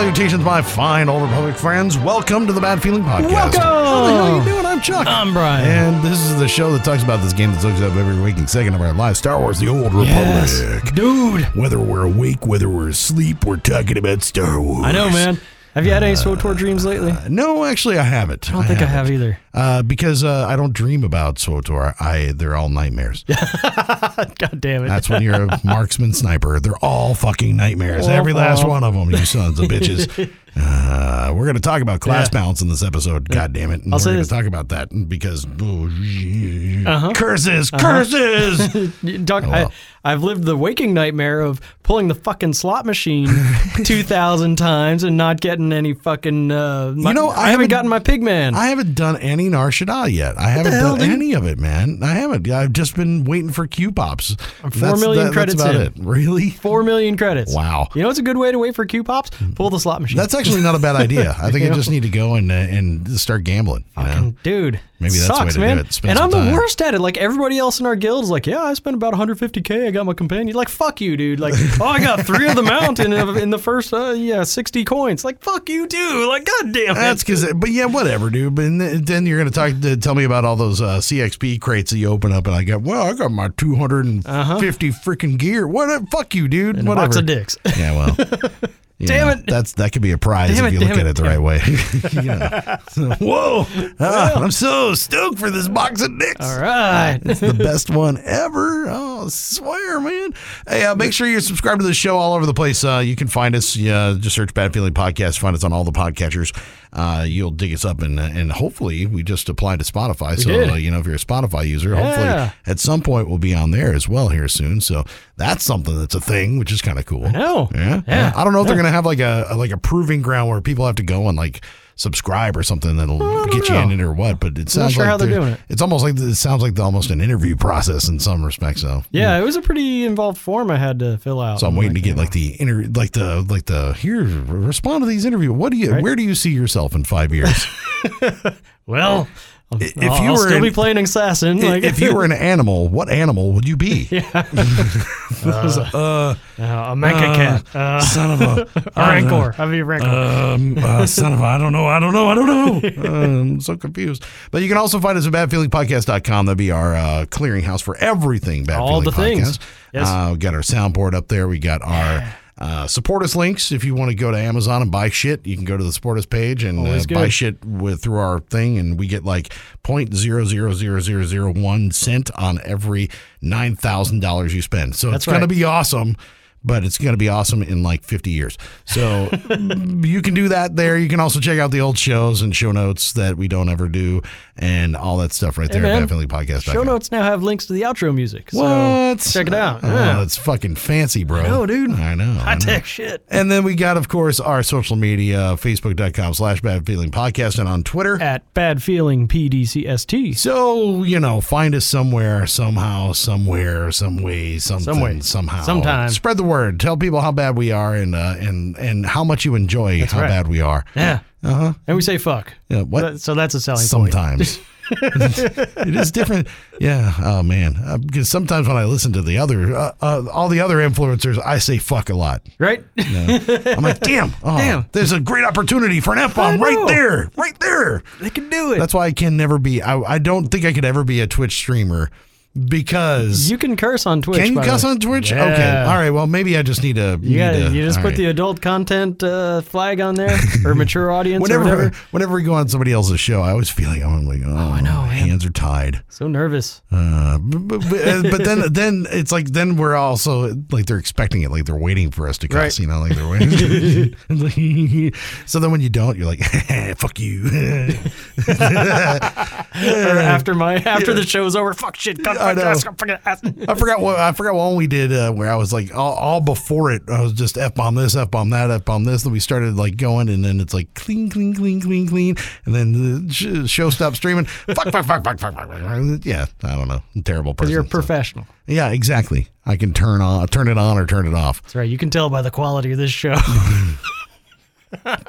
Salutations, my fine Old Republic friends. Welcome to the Bad Feeling Podcast. Welcome! How the hell are you doing? I'm Chuck. I'm Brian. And this is the show that talks about this game that looks up every waking second of our lives, Star Wars: The Old Republic. Yes. Dude. Whether we're awake, whether we're asleep, we're talking about Star Wars. I know, man. Have you had any SWTOR dreams lately? Uh, no, actually, I haven't. I don't think I have either. Uh, because uh, I don't dream about SWTOR. I they're all nightmares. God damn it. That's when you're a marksman sniper. They're all fucking nightmares. Oh, Every last oh. one of them, you sons of bitches. Uh, we're going to talk about class Yeah. balance in this episode. God damn it. And I'll we're say going to this- talk about that because Uh-huh. curses, curses. You talk, Oh, well. I, I've lived the waking nightmare of pulling the fucking slot machine 2,000 times and not getting any fucking. Uh, my- know, I I, haven't haven't- gotten my Pigman. I haven't done any Nar Shaddaa yet. I haven't hell, done dude? any of it, man. I haven't. I've just been waiting for Q pops. four million credits That's about in. it. Really? Four million credits. Wow. You know what's a good way to wait for Q pops? Pull the slot machine. That's actually not a bad idea. I think You you know? just need to go and uh, and start gambling. you? Fucking dude. Maybe that's the way sucks, to do it. Spend And I'm time. the worst at it. Like everybody else in our guild is like, yeah, I spent about 150k. I got my companion. Like, fuck you, dude. Like, oh, I got three of the mountain in, in the first, uh, yeah, 60 coins. Like, fuck you, too. Like, goddamn. That's because, but yeah, whatever, dude. But then- you're gonna talk to tell me about all those uh, CXP crates that you open up, and I go, well, I got my 250 freaking gear. What? Fuck you, dude. Uh-huh. And a whatever. box of dicks. Yeah, well. you Damn know, it. That's that could be a prize Damn if it, you look at it, it the right way. Yeah. Whoa! Ah, I'm so stoked for this box of dicks. All right. It's the best one ever. Oh, I swear, man. Hey, uh, make sure you're subscribed to the show all over the place. Uh, you can find us. Uh, just search Bad Feeling Podcast. Find us on all the podcatchers. Uh, you'll dig us up, and and hopefully we just applied to Spotify. so did. uh, you know if you're a Spotify user, Yeah. hopefully at some point we'll be on there as well here soon. So that's something that's a thing, which is kind of cool. know. Yeah. Yeah. I don't know if they're gonna have like a like a proving ground where people have to go and like subscribe or something that'll get you in it or what. But it sounds sure like how they're they're- doing it. It's almost like it sounds like the, almost an interview process in some respects. So Yeah, hmm. it was a pretty involved form I had to fill out. So I'm waiting to get like the inter, like the like the here respond to these interviews. What do you? Right. Where do you see yourself in five years? Well, if I'll, you I'll were still in- be playing assassin. Like, if you were an animal, what animal would you be? uh, a mecha cat. Uh, Son of a a rancor. I'd be a rancor. Um, uh, son of a, I don't know, I don't know, I don't know. Uh, I'm so confused. But you can also find us at badfeelingpodcast.com. That'd be our uh, clearinghouse for everything Bad All Feeling the things. Podcast. Yes. Uh, we got our soundboard up there. We got our uh, support us links. If you want to go to Amazon and buy shit, you can go to the support us page and uh, buy shit with through our thing, and we get like point zero zero zero zero zero one cent on every nine thousand dollars you spend. So That's it's gonna be awesome. But it's going to be awesome in like 50 years. So you can do that there. You can also check out the old shows and show notes that we don't ever do and all that stuff right there man. at badfeelingpodcast.com. Show notes now have links to the outro music. So What? check it out. Oh, Yeah. that's fucking fancy, bro. I know, dude. I know. I High know. tech shit. And then we got, of course, our social media, facebook.com slash bad feeling podcast and on Twitter. At Bad Feeling PDCST. So, you know, find us somewhere, somehow, somewhere, some way, something, Some way, somehow. sometime. Spread the word. Tell people how bad we are and uh, and and how much you enjoy how right. bad we are. Yeah. Uh huh. And we say fuck. Yeah, what? So that's a selling point. Sometimes. it is different. Yeah. Oh, man. Uh, because sometimes when I listen to the other, uh, uh, all the other influencers, I say fuck a lot. Right? I'm like, damn. Oh, Damn. There's a great opportunity for an F bomb right there. Right there. they can do it. That's why I can never be. I, I don't think I could ever be a Twitch streamer because you can curse on Twitch. can you cuss on Twitch? Yeah. Okay, all right. Well, maybe I just need to. You, gotta, to- you just put right. the adult content uh, flag on there or mature audience Whenever, whatever. whenever we go on somebody else's show, I always feel like I'm like, oh, I know, man. hands are tied. So nervous. Uh, but, but, uh, but then then it's like then we're also like they're expecting it, like they're waiting for us to cuss, Right. you know, like they're waiting. so then when you don't, you're like, fuck you. or after my after the show's over, fuck shit, cut, I fuck, know. ass, fuck, ass. I forgot what I forgot one we did uh, where I was like all, all before it. I was just f bomb this, f bomb that, f bomb this. Then we started like going, and then it's like clean, clean, clean, clean, clean, and then the show stopped streaming. fuck, fuck, fuck, fuck, fuck, fuck. Yeah, I don't know. Terrible person. You're a so- professional. Yeah, exactly. I can turn on, turn it on, or turn it off. That's right. You can tell by the quality of this show.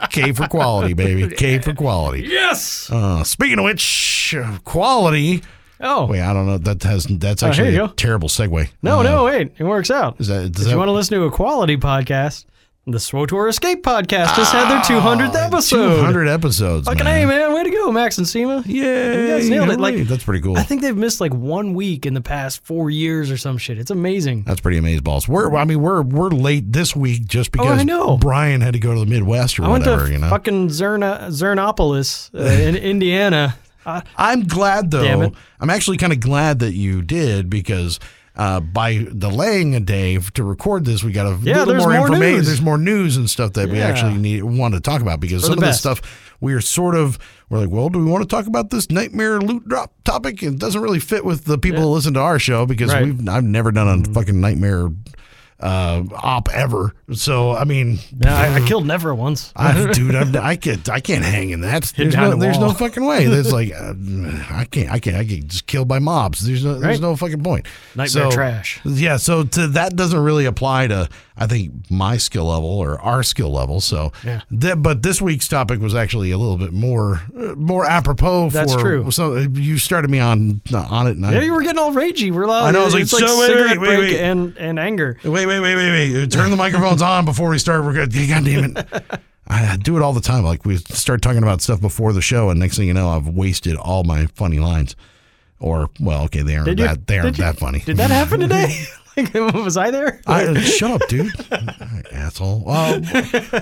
K for quality, baby. K for quality. yes. Uh, speaking of which, uh, quality. Oh Wait, I don't know. That has that's Oh, actually you a go. terrible segue. no, Uh, no, wait, it works out. Is that, does If that you want to listen to a quality podcast, the SWTOR Escape podcast just had their 200th episode. 200 episodes? Fucking man. hey, man, way to go, Max and Sema. Yay! You guys nailed it. Like that's pretty cool. I think they've missed like one week in the past four years or some shit. It's amazing. that's pretty amazing balls. We're I mean we're we're late this week just because Oh, I know. Brian had to go to the Midwest or I went whatever. to you know, fucking Zerna, Zernopolis uh, in Indiana. Uh, I'm glad though. I'm actually kind of glad that you did because. Uh, by delaying a day to record this, we got a Yeah, little more, more information. news. There's more news and stuff that we actually need want to talk about because For some the of this stuff we are sort of we're like, well, do we want to talk about this nightmare loot drop topic? It doesn't really fit with the people who listen to our show because Right. Mm-hmm. we've I've never done a fucking nightmare uh, op ever. So I mean, yeah, I, I killed Never once. I, dude, I'm, I can't, I can't hang in that. There's no, the there's no fucking way. There's like, uh, I can't, I can't, I get just killed by mobs. There's no, there's no fucking point. Nightmare So, trash. Yeah, so to that doesn't really apply to, I think, my skill level or our skill level. So, Yeah. that, but this week's topic was actually a little bit more, uh, more apropos. That's for, true. So you started me on on it. And I, Yeah, you were getting all ragey. We're like, I know, I was like, it's so wait, cigarette wait, wait, break and and anger. Wait, wait, wait, wait, wait. Turn the microphones on before we start. We're good. God damn it. I do it all the time. Like we start talking about stuff before the show, and next thing you know, I've wasted all my funny lines. Or, well, okay, they aren't Did you- they aren't did you- that funny. Did that happen today? like, was I there? I, shut up, dude. Asshole. Well,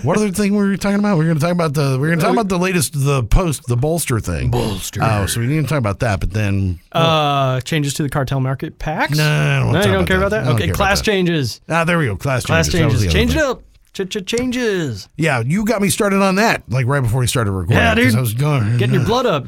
what other thing were we talking about? We are going to talk about the we are going to talk about the latest the post the bolster thing. Bolster. Oh, so we need to talk about that, but then uh, changes to the cartel market packs. No, I don't no, talk you don't about care that. about that. Okay, class changes. ah, there we go. Class, Class changes. Changes. Change it up. Ch-ch changes. Yeah, you got me started on that like right before we started recording. Yeah, dude. I was going Getting your blood up.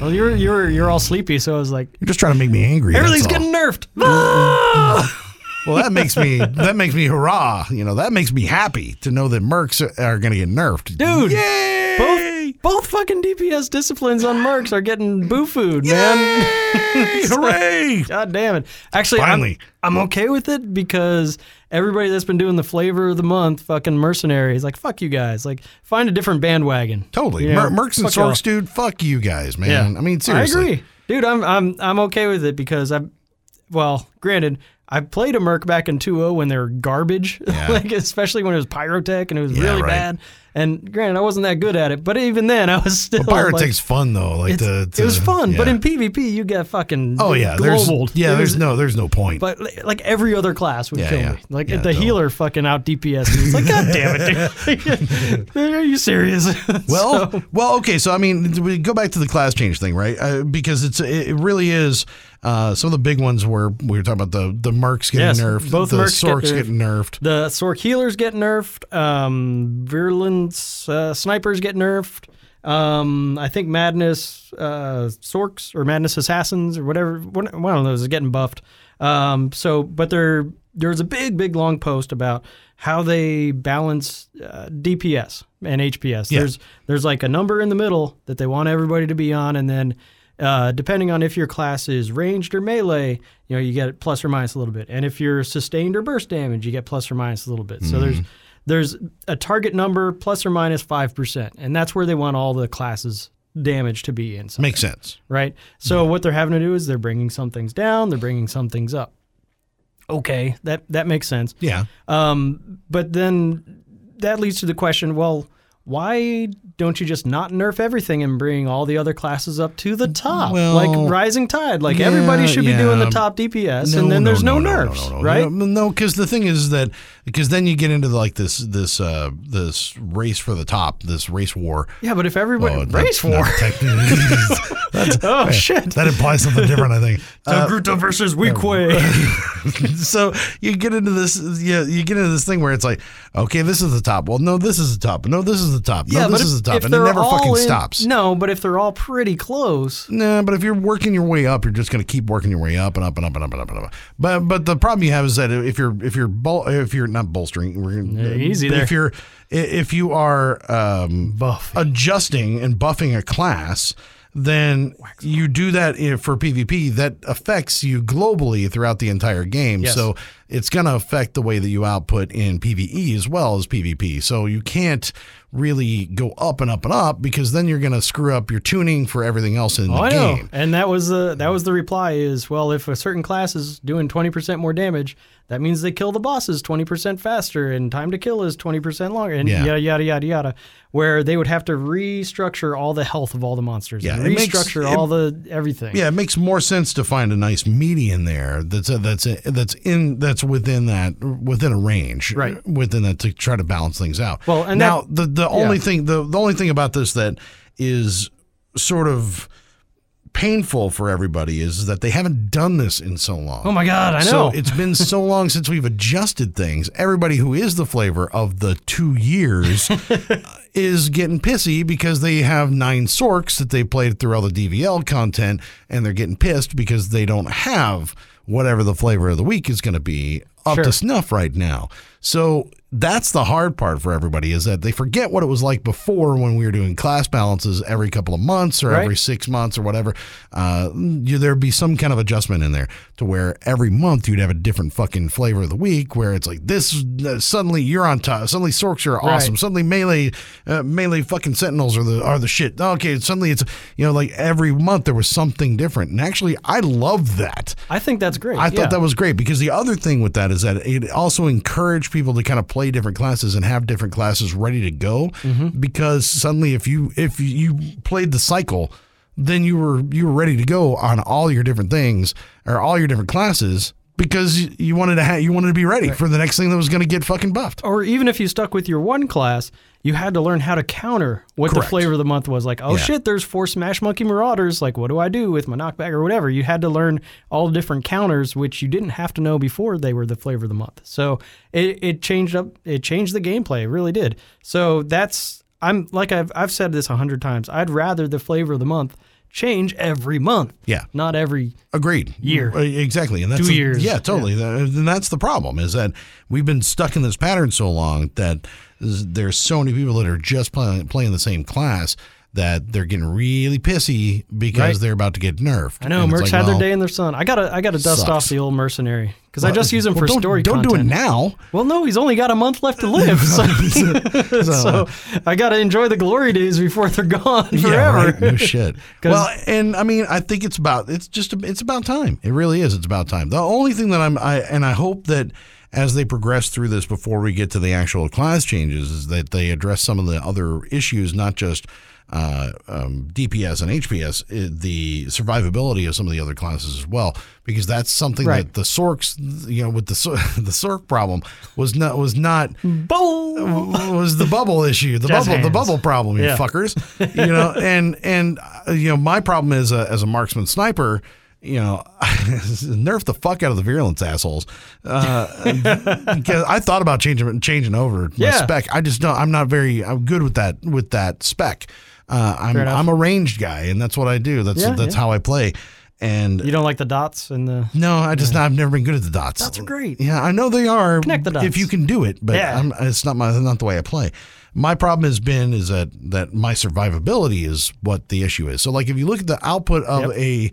Well, you're you're you're all sleepy, so I was like, You're just trying to make me angry. everything's all. getting nerfed. Ah! Well, that makes me that makes me hurrah. You know, that makes me happy to know that mercs are, are going to get nerfed, Dude, Yay! both both fucking DPS disciplines on mercs are getting boo food, man. Yay! Hooray! God damn it. Actually, Finally. I'm, I'm okay with it because everybody that's been doing the flavor of the month, fucking mercenaries, like, fuck you guys. Like, find a different bandwagon. Totally, You know, Mer- mercs and fuck sorks, dude. Fuck you guys, man. I mean, seriously. I agree. Dude, I'm I'm I'm okay with it because I'm well, granted, I played a merc back in 2.0 when they were garbage, Yeah. like especially when it was pyrotech and it was Yeah, really right. bad. And granted, I wasn't that good at it, but even then, I was still Well, like, Pyrotech's fun though. Like the, it was fun, but in PvP, you get fucking oh yeah, there's yeah, It there's no there's no point. But li- like every other class would Yeah, kill yeah. me. Like Yeah, the healer fucking out DPS. me. It's like, God damn it, dude. Are you serious? Well, So- well, okay. So I mean, we go back to the class change thing, right? Uh, because it's it really is. Uh, some of the big ones were we were talking about the the mercs getting Yes, nerfed, both the mercs get sorks nerfed. getting nerfed. The Sork healers get nerfed. Um, Virulence uh, snipers get nerfed. Um, I think Madness uh, Sorks or Madness Assassins or whatever, one, one of those is getting buffed. Um, so, but there there's a big, big long post about how they balance uh, DPS and HPS. Yeah. There's there's like a number in the middle that they want everybody to be on, and then uh, depending on if your class is ranged or melee, you know, you get plus or minus a little bit. And if you're sustained or burst damage, you get plus or minus a little bit. So there's there's a target number plus or minus five percent, and that's where they want all the classes damage to be in. Makes sense. right? So what they're having to do is they're bringing some things down, they're bringing some things up. Okay, that that makes sense. Yeah. Um, but then that leads to the question: Well, why don't you just not nerf everything and bring all the other classes up to the top, Well, like Rising Tide? Like yeah, everybody should be doing the top DPS, and then there's no, nerfs, right? No, because the thing is that because then you get into like this this uh this race for the top, this race war. Yeah, but if everybody Oh, not- race war, not oh shit! That implies something different, I think. Uh, versus Weequay. so you get into this, you, you get into this thing where it's like, okay, this is the top. Well, no, this is the top. No, this is the top. No, this if, is the top, and it never fucking in- stops. No, but if they're all pretty close, Nah, but if you're working your way up, you're just going to keep working your way up and up and up and up and up and up. But but the problem you have is that if you're if you're bol- if you're not bolstering, we're gonna, Yeah, easy there. If you're if you are um, adjusting and buffing a class, then you do that for PvP. That affects you globally throughout the entire game. Yes. So it's going to affect the way that you output in PvE as well as PvP. So you can't really go up and up and up because then you're going to screw up your tuning for everything else in Oh, the game. And that was the that was the reply is well, if a certain class is doing twenty percent more damage, that means they kill the bosses twenty percent faster, and time to kill is twenty percent longer, and Yeah. yada yada yada yada. Where they would have to restructure all the health of all the monsters, Yeah, and it makes- restructure it- all the everything. Yeah, it makes more sense to find a nice median there that's a, that's a, that's in that's within that within a range, Right. Within that to try to balance things out. Well, and now that- the the only yeah. thing the the only thing about this that is sort of painful for everybody is that they haven't done this in so long. Oh my god, I So know. it's been so long since we've adjusted things. Everybody who is the flavor of the two years is getting pissy because they have nine sorks that they played through all the DVL content, and they're getting pissed because they don't have whatever the flavor of the week is going to be up Sure. to snuff right now. So that's the hard part for everybody is that they forget what it was like before when we were doing class balances every couple of months or Right. every six months or whatever. Uh, you, there'd be some kind of adjustment in there to where every month you'd have a different fucking flavor of the week where it's like this uh, suddenly you're on top. Suddenly Sorks are awesome. Right. Suddenly melee uh, melee fucking sentinels are the are the shit. Okay, suddenly it's you know like every month there was something different. And actually I love that. I think that's great. I thought yeah. that was great because the other thing with that is that it also encouraged people to kind of play different classes and have different classes ready to go. Mm-hmm. Because suddenly, if you if you played the cycle, then you were you were ready to go on all your different things or all your different classes because you- wanted to ha- you wanted to be ready for the next thing that was going to get fucking buffed. or even if you stuck with your one class, you had to learn how to counter what the flavor of the month was. Like, oh Yeah. shit, there's four Smash Monkey Marauders. Like, what do I do with my knockback or whatever? You had to learn all the different counters, which you didn't have to know before they were the flavor of the month. So it, it changed up. It changed the gameplay. It really did. So that's I'm like I've I've said this a hundred times. I'd rather the flavor of the month change every month. Yeah. Not every Agreed. Year. Uh, Exactly. And that's Two the- years. Yeah, totally. That- And that's the problem is that we've been stuck in this pattern so long that there's so many people that are just playing, playing the same class that they're getting really pissy because Right. they're about to get nerfed. I know Mercs like, had well, their day in their sun. I gotta I gotta dust sucks. off the old mercenary because I just use him well, for don't, story Don't content. do it now. Well, no, he's only got a month left to live, so, so I got to enjoy the glory days before they're gone Yeah, forever. right. No shit. well, and I mean, I think it's about it's just it's about time. It really is. It's about time. The only thing that I'm I and I hope that as they progress through this before we get to the actual class changes is that they address some of the other issues, not just uh, um, DPS and HPS, the survivability of some of the other classes as well, because that's something Right. that the Sorks, you know, with the the Sork problem was not was not was the bubble issue, the Jazz bubble, the bubble problem, you Yeah. fuckers. You know, and and uh, you know, my problem is a, as a marksman sniper. You know, nerf the fuck out of the virulence assholes. Uh, because I thought about changing changing over my Yeah. spec. I just don't. I'm not very. I'm good with that with that spec. Uh, I'm. I'm a ranged guy, and that's what I do. That's Yeah, that's yeah. how I play. And You don't like the dots and the no, I just I've never been good at the dots. Dots are great. Yeah, I know they are. Connect the dots. if you can do it, but Yeah. I'm, it's not my not the way I play. My problem has been is that that my survivability is what the issue is. So like if you look at the output of Yep. a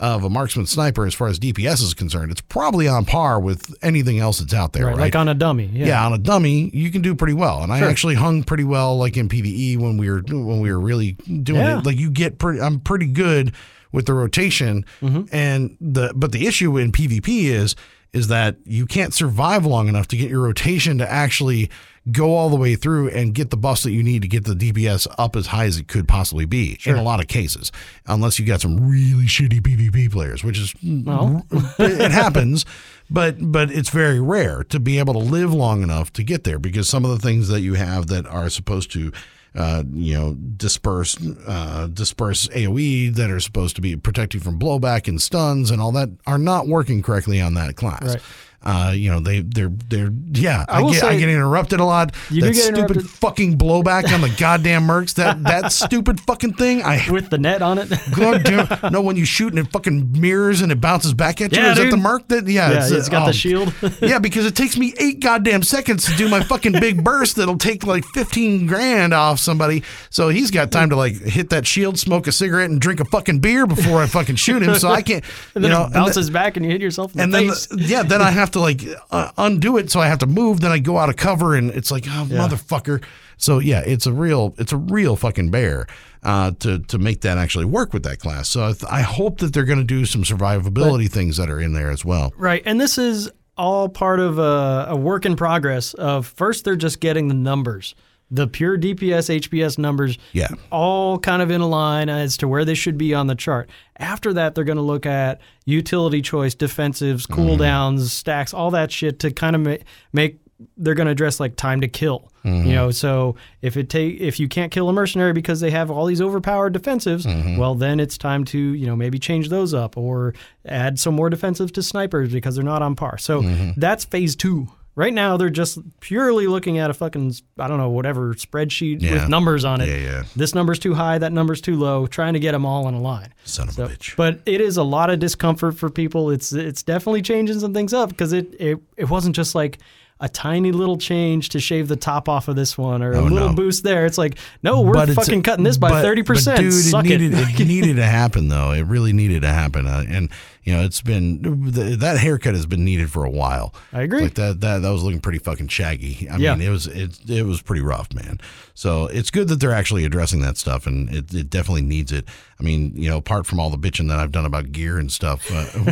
of a marksman sniper as far as DPS is concerned, it's probably on par with anything else that's out there, right, right? like on a dummy. Yeah. yeah, on a dummy, you can do pretty well. And I actually hung pretty well, like in PVE when we were when we were really doing Yeah. it. Like you get pretty, I'm pretty good with the rotation. Mm-hmm. And the but the issue in PvP is is that you can't survive long enough to get your rotation to actually go all the way through and get the buffs that you need to get the DPS up as high as it could possibly be in a lot of cases, unless you got some really shitty PvP players, which is Well. it it happens, but but it's very rare to be able to live long enough to get there because some of the things that you have that are supposed to uh, you know, disperse uh, disperse AOE that are supposed to be protecting from blowback and stuns and all that are not working correctly on that class. Right. Uh, you know, they they're they're yeah. I, will get I get interrupted a lot. You that do get stupid fucking blowback on the goddamn mercs. That that stupid fucking thing. I with the net on it. God damn. No, when you shoot and it fucking mirrors and it bounces back at you. Yeah, Is that the dude. mark that? Yeah, yeah, it's got oh, the shield. yeah, because it takes me eight goddamn seconds to do my fucking big burst that'll take like 15 grand off somebody. So he's got time to like hit that shield, smoke a cigarette, and drink a fucking beer before I fucking shoot him. So I can't, and you know. it and bounces back and you hit yourself in the and then, face. yeah, then I have to like uh, undo it, so I have to move. Then I go out of cover, and it's like, oh, motherfucker. So yeah, it's a real, it's a real fucking bear uh, to to make that actually work with that class. So I, th- I hope that they're going to do some survivability things that are in there as well. Right. And this is all part of a, a work in progress of first they're just getting the numbers. The pure DPS, HPS numbers, Yeah. all kind of in a line as to where they should be on the chart. After that, they're going to look at utility choice, defensives, mm-hmm. cooldowns, stacks, all that shit to kind of make, make they're going to address like time to kill. Mm-hmm. You know, so if it take if you can't kill a mercenary because they have all these overpowered defensives, mm-hmm. well then it's time to you know maybe change those up or add some more defensives to snipers because they're not on par. So that's phase two. Right now they're just purely looking at a fucking I don't know whatever spreadsheet Yeah. with numbers on it. Yeah, yeah. This number's too high, that number's too low, trying to get them all in a line. Son of So, a bitch. but it is a lot of discomfort for people. It's it's definitely changing some things up because it, it it wasn't just like a tiny little change to shave the top off of this one or a Oh, little no. boost there. It's like no, we're But fucking cutting this by but- thirty but percent. Dude, Suck it needed, it. it needed to happen though. It really needed to happen, uh, and you know, it's been th- that haircut has been needed for a while. I agree. Like that, that that was looking pretty fucking shaggy. I Yeah. mean, it was it it was pretty rough, man. So it's good that they're actually addressing that stuff, and it, it definitely needs it. I mean, you know, apart from all the bitching that I've done about gear and stuff, uh,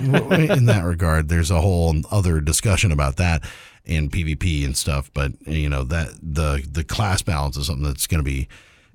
in that regard, there's a whole other discussion about that in PvP and stuff. But you know that the the class balance is something that's going to be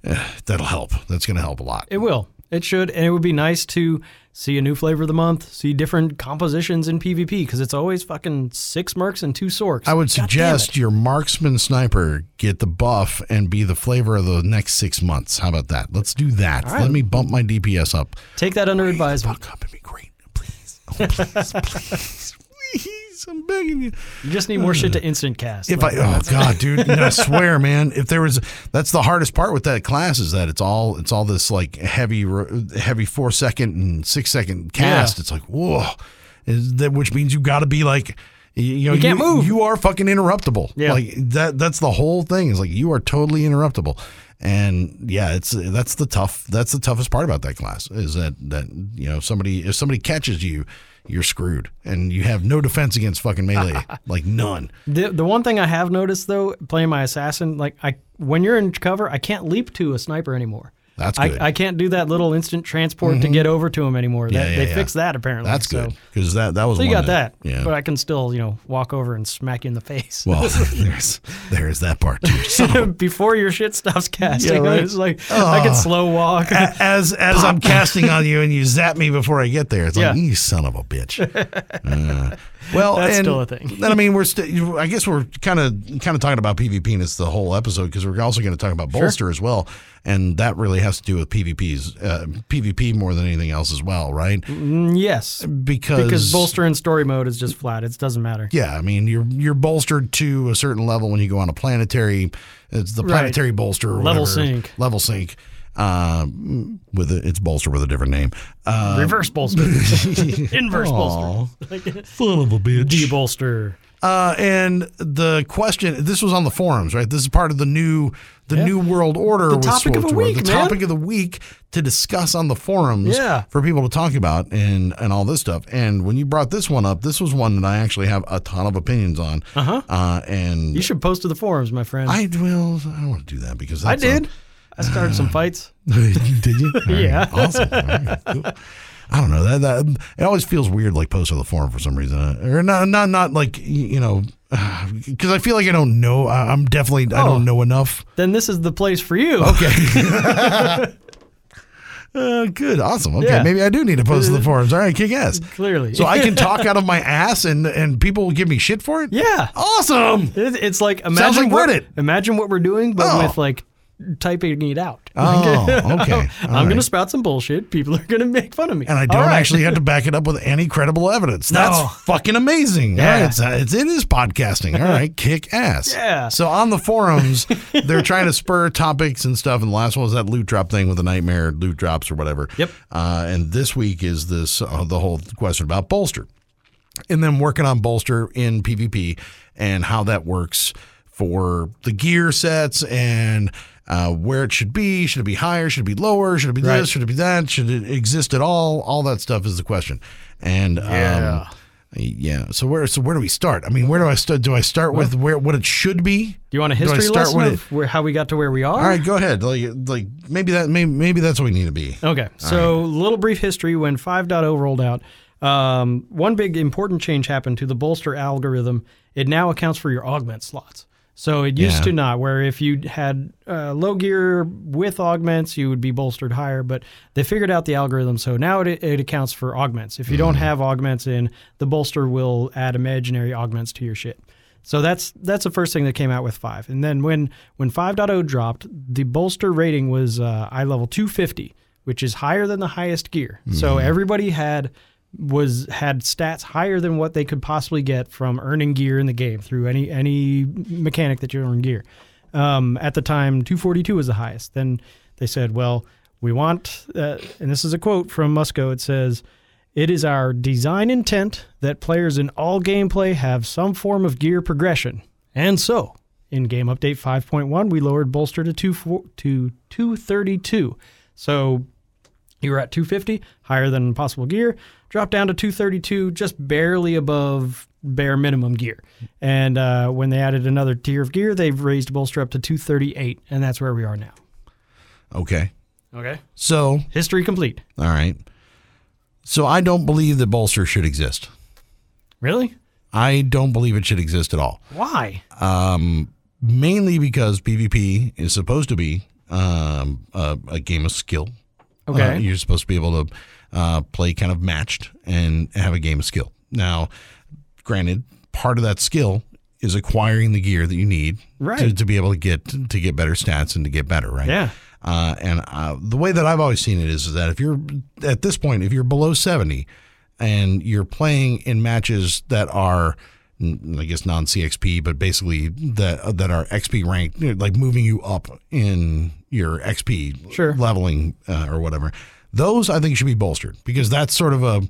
eh, that'll help. That's going to help a lot. It will. It should, and it would be nice to see a new flavor of the month, see different compositions in PvP because it's always fucking six mercs and two sorks. I would God suggest your marksman sniper get the buff and be the flavor of the next six months. How about that? Let's do that. right. Let me bump my DPS up. take that under advisement. Fuck up and be great, please. Oh, please, please, please. I'm begging you. You just need more shit to instant cast. If Like, I, oh god, dude, I swear, man, if there was, that's the hardest part with that class is that it's all, it's all this like heavy, heavy four second and six second cast. Yeah. It's like whoa, is that which means you got to be like, you, you know, You can't move. You are fucking interruptible. Yeah. like that. That's the whole thing. Is like you are totally interruptible. And yeah, it's that's the tough. That's the toughest part about that class is that that you know somebody if somebody catches you, you're screwed, and you have no defense against fucking melee, like none. The the one thing I have noticed though, playing my assassin, like I when you're in cover, I can't leap to a sniper anymore. That's good. Mm-hmm. I, I can't do that little instant transport to get over to him anymore. Yeah, That, yeah, they yeah. fixed that apparently. That's so- good because that that was So you got that, Yeah. but I can still, you know, walk over and smack you in the face. well, there's there's that part too. A- before your shit stops casting, Yeah, right. it's like I can slow walk. as as I'm casting on you and you zap me before I get there, it's like you son of a bitch. Uh, well, That's and, still a thing. And I mean, we're still. I guess we're kind of kind of talking about PvP this the whole episode because we're also going to talk about bolster as well, and that really has to do with PvP's uh, PvP more than anything else as well, right? Mm, yes, Because because bolster in story mode is just flat. It doesn't matter. Yeah, I mean you're you're bolstered to a certain level when you go on a planetary. It's the Right. planetary bolster, or Level whatever. sync. level sync. Um, with a, it's bolster with a different name. Uh, Reverse bolster, inverse bolster, son of a bitch. de-bolster. Uh, and the question, this was on the forums, right? This is part of the new the new world order. The topic of the week, the man. topic of the week to discuss on the forums, Yeah. for people to talk about and and all this stuff. And when you brought this one up, this was one that I actually have a ton of opinions on. Uh-huh. Uh, and You should post to the forums, my friend. I, will. I don't want to do that because that's I did. I started some fights. Did you? Right, Yeah. awesome. Right, cool. I don't know that that it always feels weird like post on the forum for some reason uh, or not not not like you know because I feel like I don't know I- I'm definitely I Oh. don't know enough. Then this is the place for you. Okay. Uh, good, awesome. Okay, Yeah. maybe I do need to post to the forums. All right, kick ass. Clearly. So I can talk out of my ass and and people will give me shit for it. yeah. Awesome. It, it's like imagine like what, Reddit. Imagine what we're doing, but Oh. with like typing it out. Oh, okay. I'm right. going to spout some bullshit. People are going to make fun of me. and I don't right. actually have to back it up with any credible evidence. That's No. fucking amazing. Yeah. right, it's, uh, it's it is podcasting. All right, kick ass. Yeah. So on the forums, they're trying to spur topics and stuff. And the last one was that loot drop thing with the nightmare loot drops or whatever. Yep. Uh, and this week is this uh, the whole question about bolster, and then working on bolster in PvP and how that works for the gear sets and uh, where it should be. Should it be higher? Should it be lower? Should it be this? Should it be that? Should it exist at all? All that stuff is the question. And Yeah. um, yeah. So where so where do we start? I mean, where do I start? Do I start with where what it should be? Do you want a history start lesson with of where, how we got to where we are? All right, go ahead. Like like maybe that maybe maybe that's what we need to be. Okay, so a little brief history when 5.0 rolled out. Um, one big important change happened to the bolster algorithm. It now accounts for your augment slots. So it used Yeah. to not, where if you had uh, low gear with augments, you would be bolstered higher. But they figured out the algorithm, so now it, it accounts for augments. If you don't have augments in, the bolster will add imaginary augments to your shit. So that's that's the first thing that came out with five. And then when when 5.0 dropped, the bolster rating was uh, eye level 250, which is higher than the highest gear. So everybody had was had stats higher than what they could possibly get from earning gear in the game through any any mechanic that you earn gear. Um, at the time, 242 was the highest. Then they said, well, we want, uh, and this is a quote from Musco. It says, "It is our design intent that players in all gameplay have some form of gear progression, and so." In Game Update 5.1, we lowered bolster to two to 232. So you were at 250, higher than possible gear, dropped down to 232, just barely above bare minimum gear. And uh, when they added another tier of gear, they've raised bolster up to 238, and that's where we are now. Okay. Okay. So History complete. all right. So I don't believe that bolster should exist. Really? I don't believe it should exist at all. Why? Um, mainly because PvP is supposed to be um, a, a game of skill. Okay. Uh, you're supposed to be able to uh, play kind of matched and have a game of skill. Now, granted, part of that skill is acquiring the gear that you need to, Right. to be able to get to get better stats and to get better, right? Yeah. Uh, and uh, the way that I've always seen it is, is that if you're at this point, if you're below 70 and you're playing in matches that are, I guess, non CXP, but basically that that are XP ranked, like moving you up in your XP Sure. leveling uh, or whatever, those I think should be bolstered because that's sort of a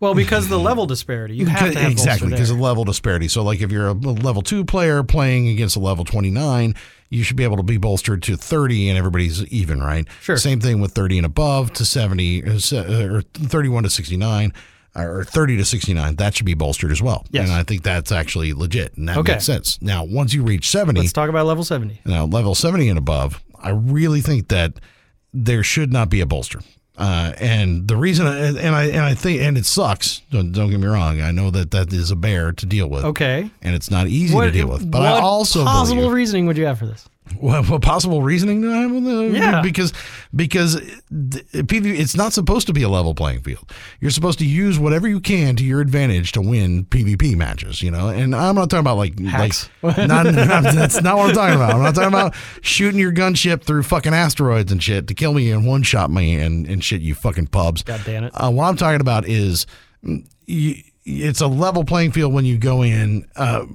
Well, because the level disparity, you have to have exactly because of level disparity. So, like if you're a level two player playing against a level 29, you should be able to be bolstered to 30 and everybody's even, right? Sure. Same thing with 30 and above to 70 uh, uh, or 31 to 69 or 30 to 69. That should be bolstered as well. Yes. And I think that's actually legit and that Okay. makes sense. Now, once you reach 70, Let's talk about level 70. now level 70 and above, I really think that there should not be a bolster. Uh, and the reason, and and I and I think, and it sucks. Don't, don't get me wrong. I know that that is a bear to deal with, Okay. and it's not easy to deal with. But what I also possible believe, reasoning would you have for this? What, what possible reasoning do I have with Yeah. because because PvP it's not supposed to be a level playing field. You're supposed to use whatever you can to your advantage to win PvP matches. You know, and I'm not talking about like Hacks. like not, not- that's not what I'm talking about. I'm not talking about shooting your gunship through fucking asteroids and shit to kill me and one shot me and and shit. You fucking pubs. God damn it. Uh, what I'm talking about is mm, you, it's a level playing field when you go in. Uh,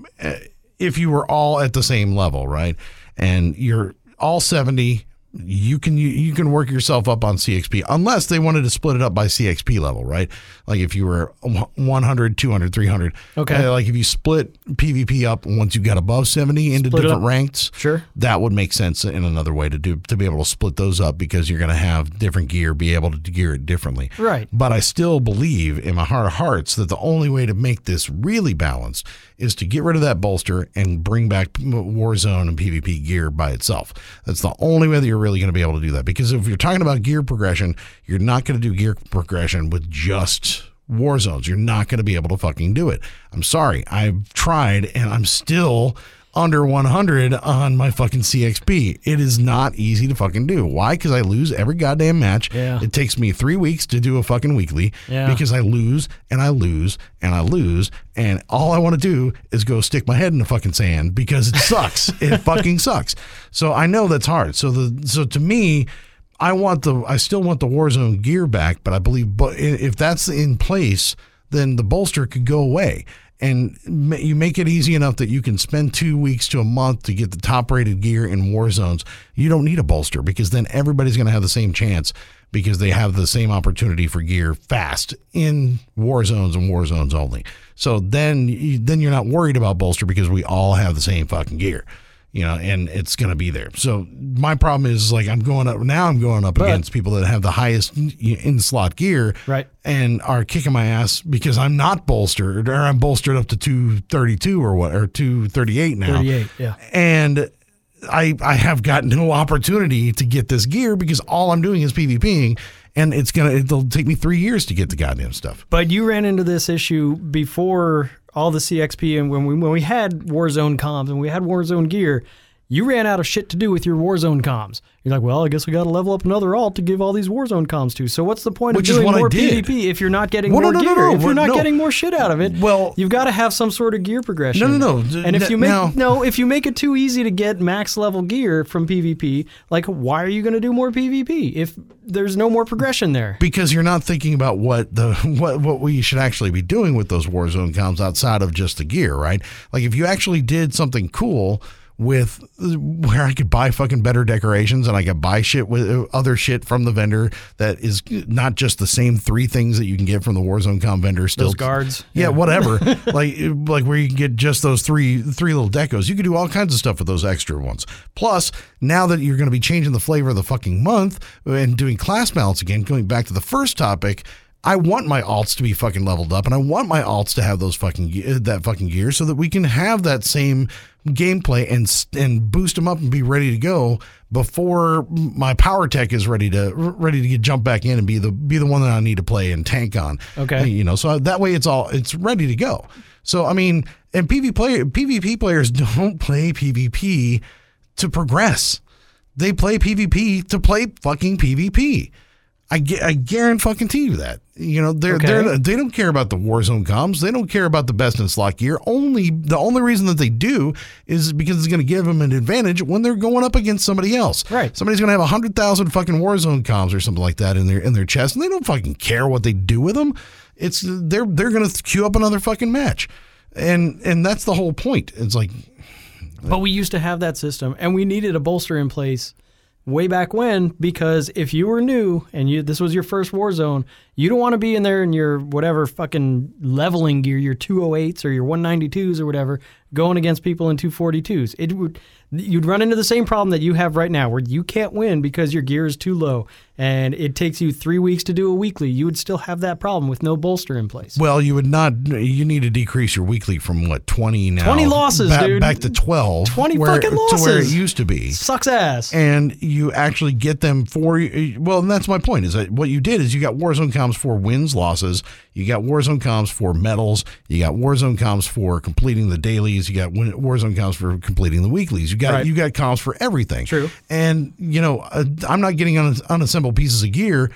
if you were all at the same level, right, and you're all 70, you can you, you can work yourself up on CXP unless they wanted to split it up by CXP level, right? Like if you were 100, 200, 300. Okay. Uh, like if you split PvP up once you got above 70 into Split different ranks, Sure. that would make sense in another way to do to be able to split those up because you're going to have different gear, be able to gear it differently. Right. But I still believe in my heart of hearts that the only way to make this really balanced is to get rid of that bolster and bring back Warzone and PvP gear by itself. That's the only way that you're really going to be able to do that. Because if you're talking about gear progression, you're not going to do gear progression with just war zones. You're not going to be able to fucking do it. I'm sorry. I've tried and I'm still under 100 on my fucking CXP. It is not easy to fucking do. Why? Because I lose every goddamn match. Yeah. It takes me three weeks to do a fucking weekly Yeah. because I lose and I lose and I lose. And all I want to do is go stick my head in the fucking sand because it sucks. it fucking sucks. So I know that's hard. So the so to me, I want the I still want the Warzone gear back, but I believe but if that's in place, then the bolster could go away. And you make it easy enough that you can spend two weeks to a month to get the top rated gear in war zones. You don't need a bolster because then everybody's going to have the same chance because they have the same opportunity for gear fast in war zones and war zones only. So then, then you're not worried about bolster because we all have the same fucking gear you know, and it's going to be there. So my problem is like I'm going up now. I'm going up But- against people that have the highest in slot gear, Right. and are kicking my ass because I'm not bolstered or I'm bolstered up to 232 or what or 238 now. 38, yeah. And I I have got no opportunity to get this gear because all I'm doing is PvPing, and it's gonna it'll take me three years to get the goddamn stuff. But you ran into this issue before all the CXP and when we when we had Warzone comms and we had Warzone gear, you ran out of shit to do with your Warzone comms. You're like, well, I guess we got to level up another alt to give all these Warzone comms to. So what's the point Which of doing more. PvP if you're not getting Well, more no, no, gear? no, if you're not no. getting more shit out of it, Well- you've got to have some sort of gear progression. No, no, no. And if you make now- no, if you make it too easy to get max level gear from PvP, like why are you going to do more PvP if there's no more progression there? because you're not thinking about what the what what we should actually be doing with those Warzone comms outside of just the gear, right? Like if you actually did something cool with where I could buy fucking better decorations and I could buy shit with other shit from the vendor that is not just the same three things that you can get from the Warzone com vendor still Those guards. yeah, whatever. like like where you can get just those three three little decos. You could do all kinds of stuff with those extra ones. Plus, now that you're going to be changing the flavor of the fucking month and doing class balance again, going back to the first topic. I want my alts to be fucking leveled up, and I want my alts to have those fucking that fucking gear, so that we can have that same gameplay and and boost them up and be ready to go before my power tech is ready to ready to get jump back in and be the be the one that I need to play and tank on. Okay. you know, so that way it's all it's ready to go. So I mean, and PvP player PvP players don't play PvP to progress. They play PvP to play fucking PvP. I, I guarantee you that. You know, they're Okay. they're they don't care about the Warzone comms. They don't care about the best in slot gear. Only the only reason that they do is because it's going to give them an advantage when they're going up against somebody else. Right. Somebody's going to have a hundred thousand fucking Warzone comms or something like that in their in their chest, and they don't fucking care what they do with them. It's they're they're going to queue up another fucking match, and and that's the whole point. It's like But we used to have that system, and we needed a bolster in place way back when because if you were new and you this was your first war zone, you don't want to be in there in your whatever fucking leveling gear, your 208s or your 192s or whatever, going against people in 242s. It would you'd run into the same problem that you have right now where you can't win because your gear is too low and it takes you 3 weeks to do a weekly. You would still have that problem with no bolster in place. Well, you would not. You need to decrease your weekly from what twenty now. 20 losses, back, dude. Back to twelve. 20 where, fucking to where it used to be. Sucks ass. And you actually get them for well, and that's my point. Is that what you did is you got Warzone comms for wins, losses. You got Warzone comms for medals. You got Warzone comms for completing the dailies. You got Warzone comms for completing the weeklies. You got Right. you got comms for everything. True. And you know, uh, I'm not getting un- unassembled pieces of gear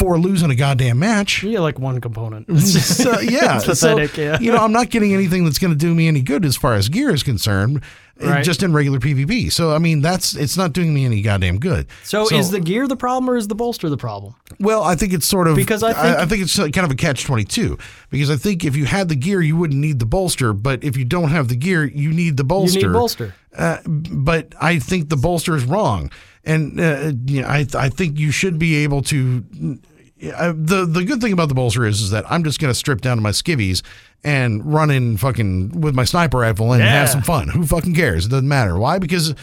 for losing a goddamn match. Get like one component. So, yeah, It's pathetic, so, yeah. You know, I'm not getting anything that's going to do me any good as far as gear is concerned, uh, Right. just in regular PvP. So, I mean, that's it's not doing me any goddamn good. So, is the gear the problem or is the bolster the problem? well? I think it's sort of Because I think- I, think it's kind of a catch twenty two because I think if you had the gear, you wouldn't need the bolster, but if you don't have the gear, you need the bolster. You need bolster. Uh, but I think the bolster is wrong, and uh, you know, I I think you should be able to. The the good thing about the bolster is is that I'm just gonna strip down to my skivvies and run in fucking with my sniper rifle and Yeah. have some fun. Who fucking cares? It doesn't matter. Why? Because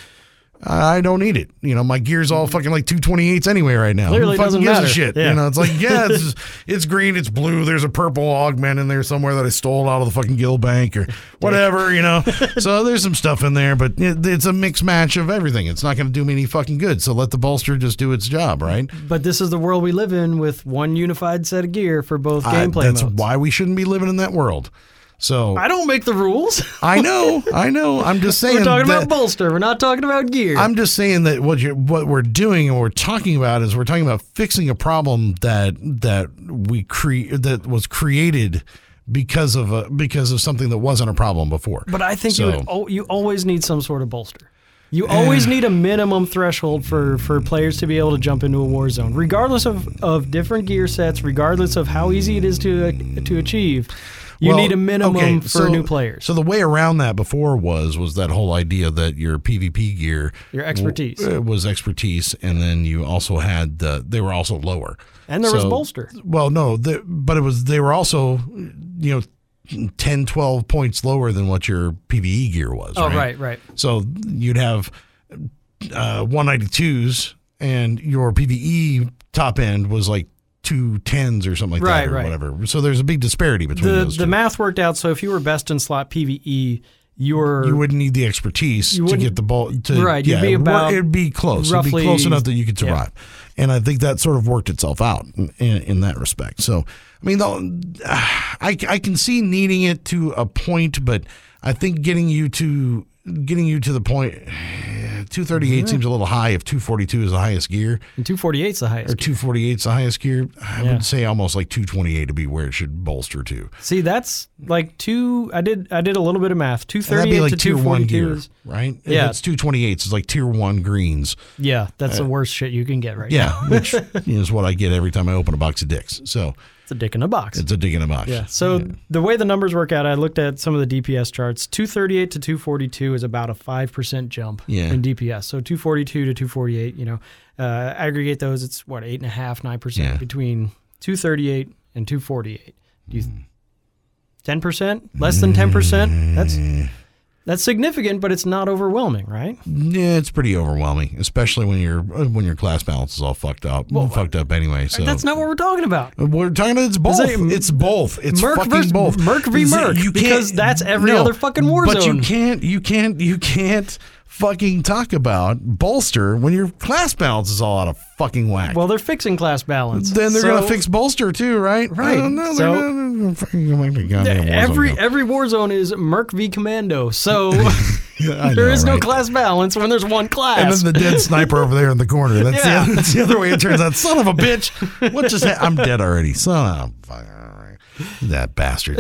I don't need it. You know, my gear's all fucking like 228s anyway right now. Clearly Who fucking doesn't gives matter. a shit? Yeah. You know, it's like, yeah, it's, it's green, it's blue. There's a purple augment in there somewhere that I stole out of the fucking Guild Bank or whatever, you know. so there's some stuff in there, but it, it's a mixed match of everything. It's not going to do me any fucking good. So let the bolster just do its job, right? But this is the world we live in with one unified set of gear for both I- gameplay that's modes. why we shouldn't be living in that world. So I don't make the rules. I know, I know. I'm just saying. We're talking that, about bolster. We're not talking about gear. I'm just saying that what you what we're doing and we're talking about is we're talking about fixing a problem that that we create that was created because of a, because of something that wasn't a problem before. but I think So- you would, you always need some sort of bolster. You eh. always need a minimum threshold for, for players to be able to jump into a war zone, regardless of, of different gear sets, regardless of how easy it is to to achieve. You Well, need a minimum okay, for so- new players. So the way around that before was was that whole idea that your PvP gear Your expertise. w- uh, was expertise, and then you also had the, they were also lower, And there was bolster. Well, no, the, but it was they were also you know 10, 12 points lower than what your PVE gear was. Oh, right, right. So you'd have uh, 192s, and your PVE top end was like two tens or something like Right, that, or right. whatever. So there's a big disparity between The those the two. math worked out. So if you were best in slot PVE, you're you wouldn't need the expertise to get the ball. To, Right, yeah, be about it'd be close. It'd be roughly- close enough that you could yeah. survive, and I think that sort of worked itself out in, in, in that respect. So, I mean, I I can see needing it to a point, but I think getting you to getting you to the point. 238 seems a little high if 242 is the highest gear and 248 is the highest. or highest. 248 is the highest gear. I Yeah. would say almost like 228 to be where it should bolster to. See, that's like two. I did I did a little bit of math. And that'd 238 be like to tier one 242 gear, right? If Yeah. it's 228. It's like tier one greens. yeah, that's the uh, worst shit you can get right Yeah, which is what I get every time I open a box of dicks. So It's a dick in a box. it's a dick in a box. Yeah. So the way the numbers work out, I looked at some of the DPS charts. 238 to 242 is about a 5% jump Yeah. in DPS. So 242 to 248, you know, uh, aggregate those, it's what, 8.5%, 9% Yeah. between 238 and 248. Do you, Mm. 10%? Less than 10%? That's. That's significant, but it's not overwhelming, right? Yeah, it's pretty overwhelming, especially when your when your class balance is all fucked up. fucked up anyway. So That's not what we're talking about. We're talking about it's both. it it's both. It's Merc fucking versus- both. Merc v. Merc, because that's every other fucking war but zone. you can't. You can't. You can't fucking talk about bolster when your class balance is all out of fucking whack. Well, they're fixing class balance. then they're So- gonna fix bolster too, right? Right. Know. So- They're gonna fucking go back to goddamn Warzone Every now. every war zone is Merc v Commando, so I there know, is no class balance when there's one class. And then the dead sniper over there in the corner. That's, Yeah. the, that's the other way it turns out. Son of a bitch. What just happened? I'm dead already. Son of a fuck. That bastard.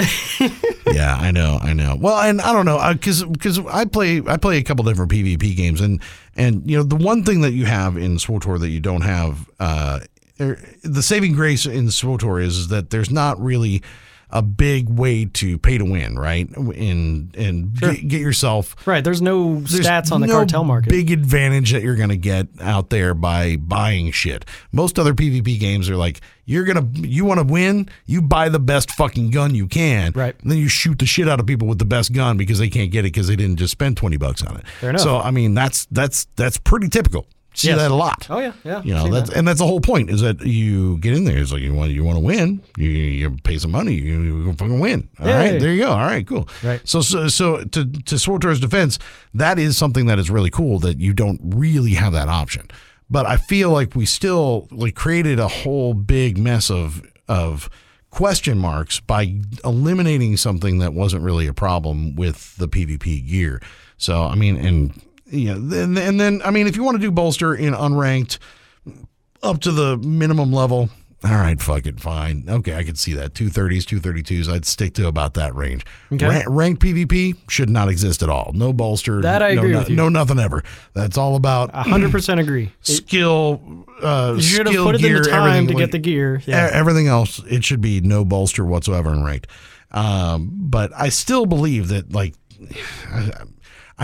yeah, I know, I know. Well, and I don't know, because because I play I play a couple different PvP games, and and you know the one thing that you have in SWTOR that you don't have, uh, er, the saving grace in SWTOR is, is that there's not really a big way to pay to win, right? And and get, get yourself right, there's no there's stats on the no cartel market. Big advantage that you're going to get out there by buying shit. Most other PvP games are like you're gonna you want to win, you buy the best fucking gun you can, Right. And then you shoot the shit out of people with the best gun because they can't get it because they didn't just spend twenty bucks on it. Fair enough. So I mean that's that's that's pretty typical. See Yes. that a lot. oh yeah, yeah. You know, that's that. and that's the whole point is that you get in there. It's like you want you want to win. You you pay some money. You, you fucking win. All right, Yay. there you go. All right, cool. Right. So so so to to SWTOR's defense, that is something that is really cool that you don't really have that option. But I feel like we still like created a whole big mess of of question marks by eliminating something that wasn't really a problem with the PvP gear. So I mean, and yeah, then and then I mean, if you want to do bolster in unranked up to the minimum level. All right, fuck it, fine. Okay, I could see that. 230s, 232s. I'd stick to about that range. Okay. Ra- ranked PvP should not exist at all. No bolster. That I no, agree no, with you. No nothing ever. That's all about A hundred percent agree. Skill. Uh, you should have put it in the time to get the gear. Yeah. Everything else, it should be no bolster whatsoever in ranked. Um, but I still believe that, like, I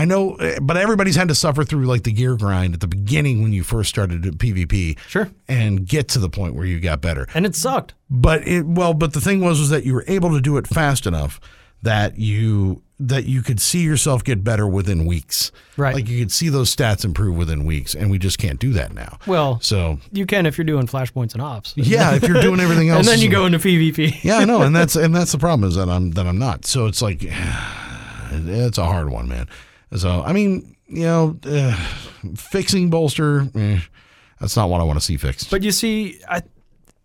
know, but everybody's had to suffer through like the gear grind at the beginning when you first started PvP. Sure. And get to the point where you got better. And it sucked. But it well, but the thing was was that you were able to do it fast enough that you that you could see yourself get better within weeks. Right. Like you could see those stats improve within weeks, and we just can't do that now. Well, So you can if you're doing flashpoints and ops. yeah, if you're doing everything else, and then you go into PvP. yeah, I know, and that's and that's the problem is that I'm that I'm not. So it's like it's a hard one, man. So I mean, you know, uh, fixing bolster, eh, that's not what I want to see fixed. But you see, I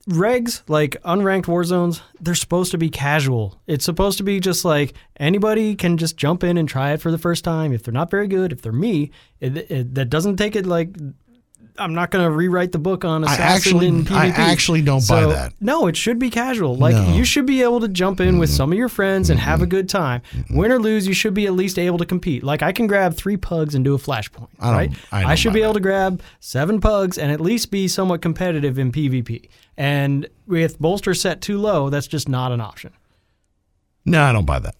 regs like unranked war zones they're supposed to be casual it's supposed to be just like anybody can just jump in and try it for the first time if they're not very good if they're me it, it, that doesn't take it like i'm not going to rewrite the book on I assassin actually, in PvP. I actually don't buy that. no it should be casual like No. you should be able to jump in with some of your friends and have a mm-hmm. good time win or lose you should be at least able to compete like i can grab three pugs and do a flashpoint I right I don't should be that. able to grab seven pugs and at least be somewhat competitive in PvP. And with bolster set too low, that's just not an option. No, I don't buy that.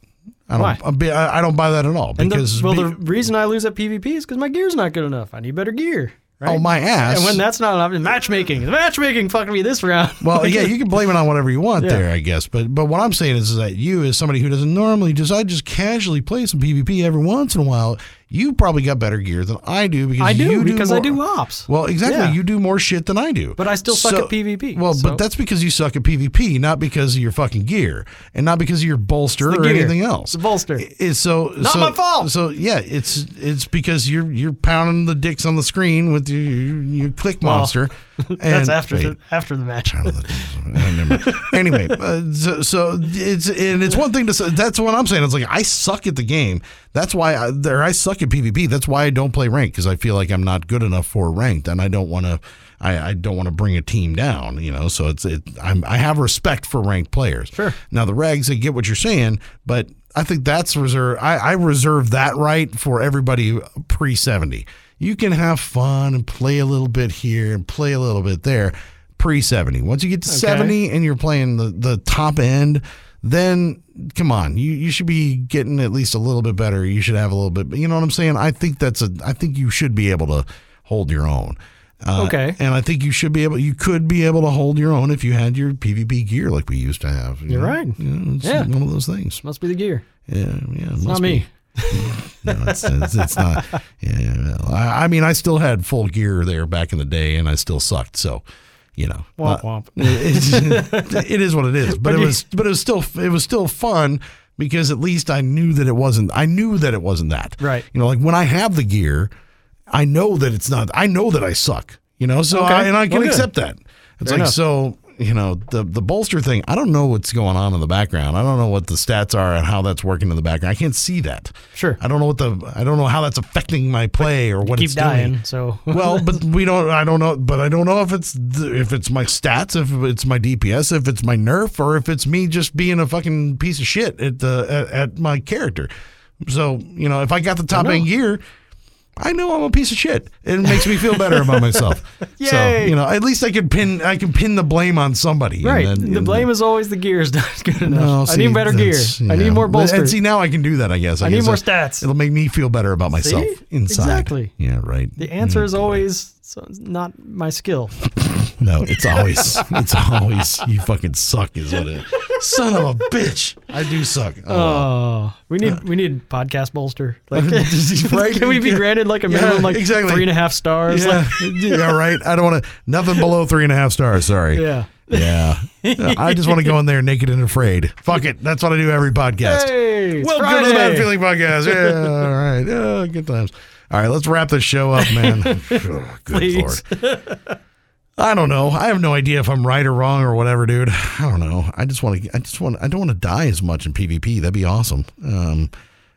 I don't. Why? I I I don't buy that at all And the, because well, be- the reason I lose at PvP is because my gear's not good enough. I need better gear. Right? oh my ass. And when that's not option, matchmaking. The matchmaking fucking me this round. Well, yeah, you can blame it on whatever you want Yeah. there, I guess. But but what I'm saying is, is that you, as somebody who doesn't normally just, I just casually play some PvP every once in a while. You probably got better gear than I do because I do you because I do ops. Well, exactly. Yeah. You do more shit than I do. But I still suck at PvP, Well, so- but that's because you suck at PvP, not because of your fucking gear, and not because of your bolster or gear. anything else. It's the bolster. It's so Not so, my fault. So yeah, it's it's because you're you're pounding the dicks on the screen with your your, your click Well, monster. That's after wait. the after the match. Don't anyway, uh, so, so it's and it's one thing to say. That's what I'm saying. It's like I suck at the game. That's why I, there I suck at PvP. That's why I don't play ranked because I feel like I'm not good enough for ranked, and I don't want to. I, I don't want to bring a team down, you know. So it's it. I'm, I have respect for ranked players. Sure. Now the regs, I get what you're saying, but I think that's reserved. I, I reserve that right for everybody pre 70. You can have fun and play a little bit here and play a little bit there pre 70. Once you get to 70 and you're playing the, the top end, then come on, you, you should be getting at least a little bit better. You should have a little bit, you know what I'm saying? I think that's a, I think you should be able to hold your own. Uh, Okay. And I think you should be able, you could be able to hold your own if you had your PvP gear like we used to have. you You're know? right. You know, it's Yeah. one of those things. Must be the gear. Yeah, yeah. It's not me. No, it's, it's, it's not. I, I mean, I still had full gear there back in the day, and I still sucked. So, you know, Womp womp. it's, it is what it is. But, But it you- was, but it was still, it was still fun because at least I knew that it wasn't. I knew that it wasn't that. Right. You know, like when I have the gear, I know that it's not. I know that I suck. You know, so Okay. I, and I can Well, accept that. It's Fair like enough. so. You know, the the bolster thing. I don't know what's going on in the background. I don't know what the stats are and how that's working in the background. I can't see that. Sure. I don't know what the I don't know how that's affecting my play or what Keep it's dying. doing. So Well, but we don't. I don't know. But I don't know if it's the, if it's my stats, if it's my DPS, if it's my nerf, or if it's me just being a fucking piece of shit at the at, at my character. So you know, if I got the top end gear, I know I'm a piece of shit. It makes me feel better about myself. So you know, at least I can pin I can pin the blame on somebody. and right. then- the and blame is always the gear is not good enough. no, I need better gear. that's- I need more But- bolster. And see, now I can do that. I guess. I, I need guess more it- stats. It'll make me feel better about myself See? inside. Exactly. Yeah. Right. the answer is always so it's not my skill. No, it's always, it's always, you fucking suck, is what it is. Son of a bitch. I do suck. Oh. Oh, we need uh, we need podcast bolster. Like, Right? can we be granted like a Yeah, minimum like exactly. three and a half stars? yeah, Like, yeah, right. I don't want to, nothing below three and a half stars. Sorry. yeah. Yeah. I just want to go in there naked and afraid. Fuck it. That's what I do every podcast. Hey, Welcome to the Bad Feeling Podcast. Yeah, all right. Yeah, good times. All right, let's wrap this show up, man. Oh, good Please. Lord. I don't know. I have no idea if I'm right or wrong or whatever, dude. I don't know. I just want to. I just want. I don't want to die as much in PvP. That'd be awesome. Um,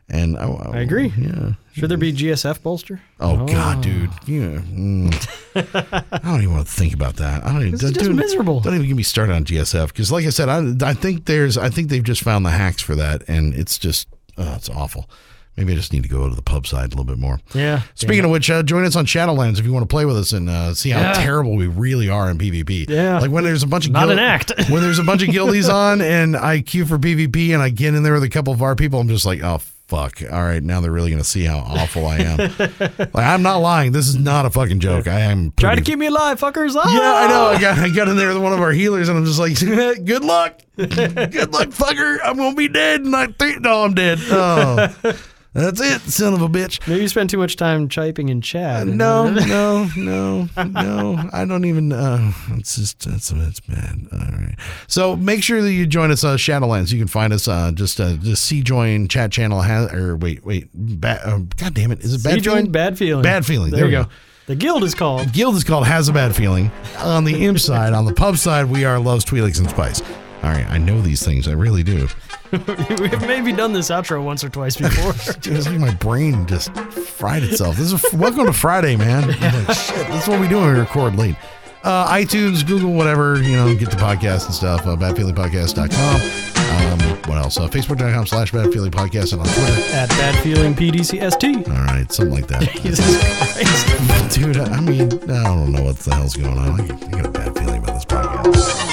and I, I agree. Yeah. Should there be GSF bolster? Oh, God, dude. Yeah. mm. I don't even want to think about that. I don't even. Is just dude, miserable. Don't even get me started on GSF because, like I said, I, I think there's. I think they've just found the hacks for that, and it's just. Oh, it's awful. Maybe I just need to go to the pub side a little bit more. Yeah. Speaking of which, uh, join us on Shadowlands if you want to play with us and uh, see how Yeah. terrible we really are in PvP. Yeah. like when there's a bunch of Not guild- an act. when there's a bunch of guildies on and I queue for PvP and I get in there with a couple of our people, I'm just like, oh fuck! All right, now they're really gonna see how awful I am. like I'm not lying. This is not a fucking joke. I am. trying to keep me alive, fuckers. Ah! Yeah, I know. I got I got in there with one of our healers and I'm just like, good luck, good luck, fucker. I'm gonna be dead. And I think no, I'm dead. Oh, that's it, son of a bitch. Maybe you spend too much time typing in chat. No, no, no, no. I don't even. Uh, it's just it's it's bad. All right. So make sure that you join us on Shadowlands. You can find us uh, just uh, just C join chat channel has or wait wait bad. Uh, God damn it! Is it bad? Feeling? bad feeling. Bad feeling. There, There we go. go. The guild is called. Guild is called Has a Bad Feeling. On the imp side, on the pub side, we are Loves Twi'leks and Spice. All right, I know these things. I really do. We've maybe done this outro once or twice before. Dude, it's like my brain just fried itself. This is welcome to Friday, man. I'm like, shit, this is what we do when we record late. Uh, iTunes, Google, whatever, you know, get the podcast and stuff. Uh, badfeelingpodcast.com. Um, what else? Uh, Facebook.com slash badfeelingpodcast and on Twitter. At Bad Feeling All right, something like that. Jesus Christ. Dude, I mean, I don't know what the hell's going on. I, I got a bad feeling about this podcast.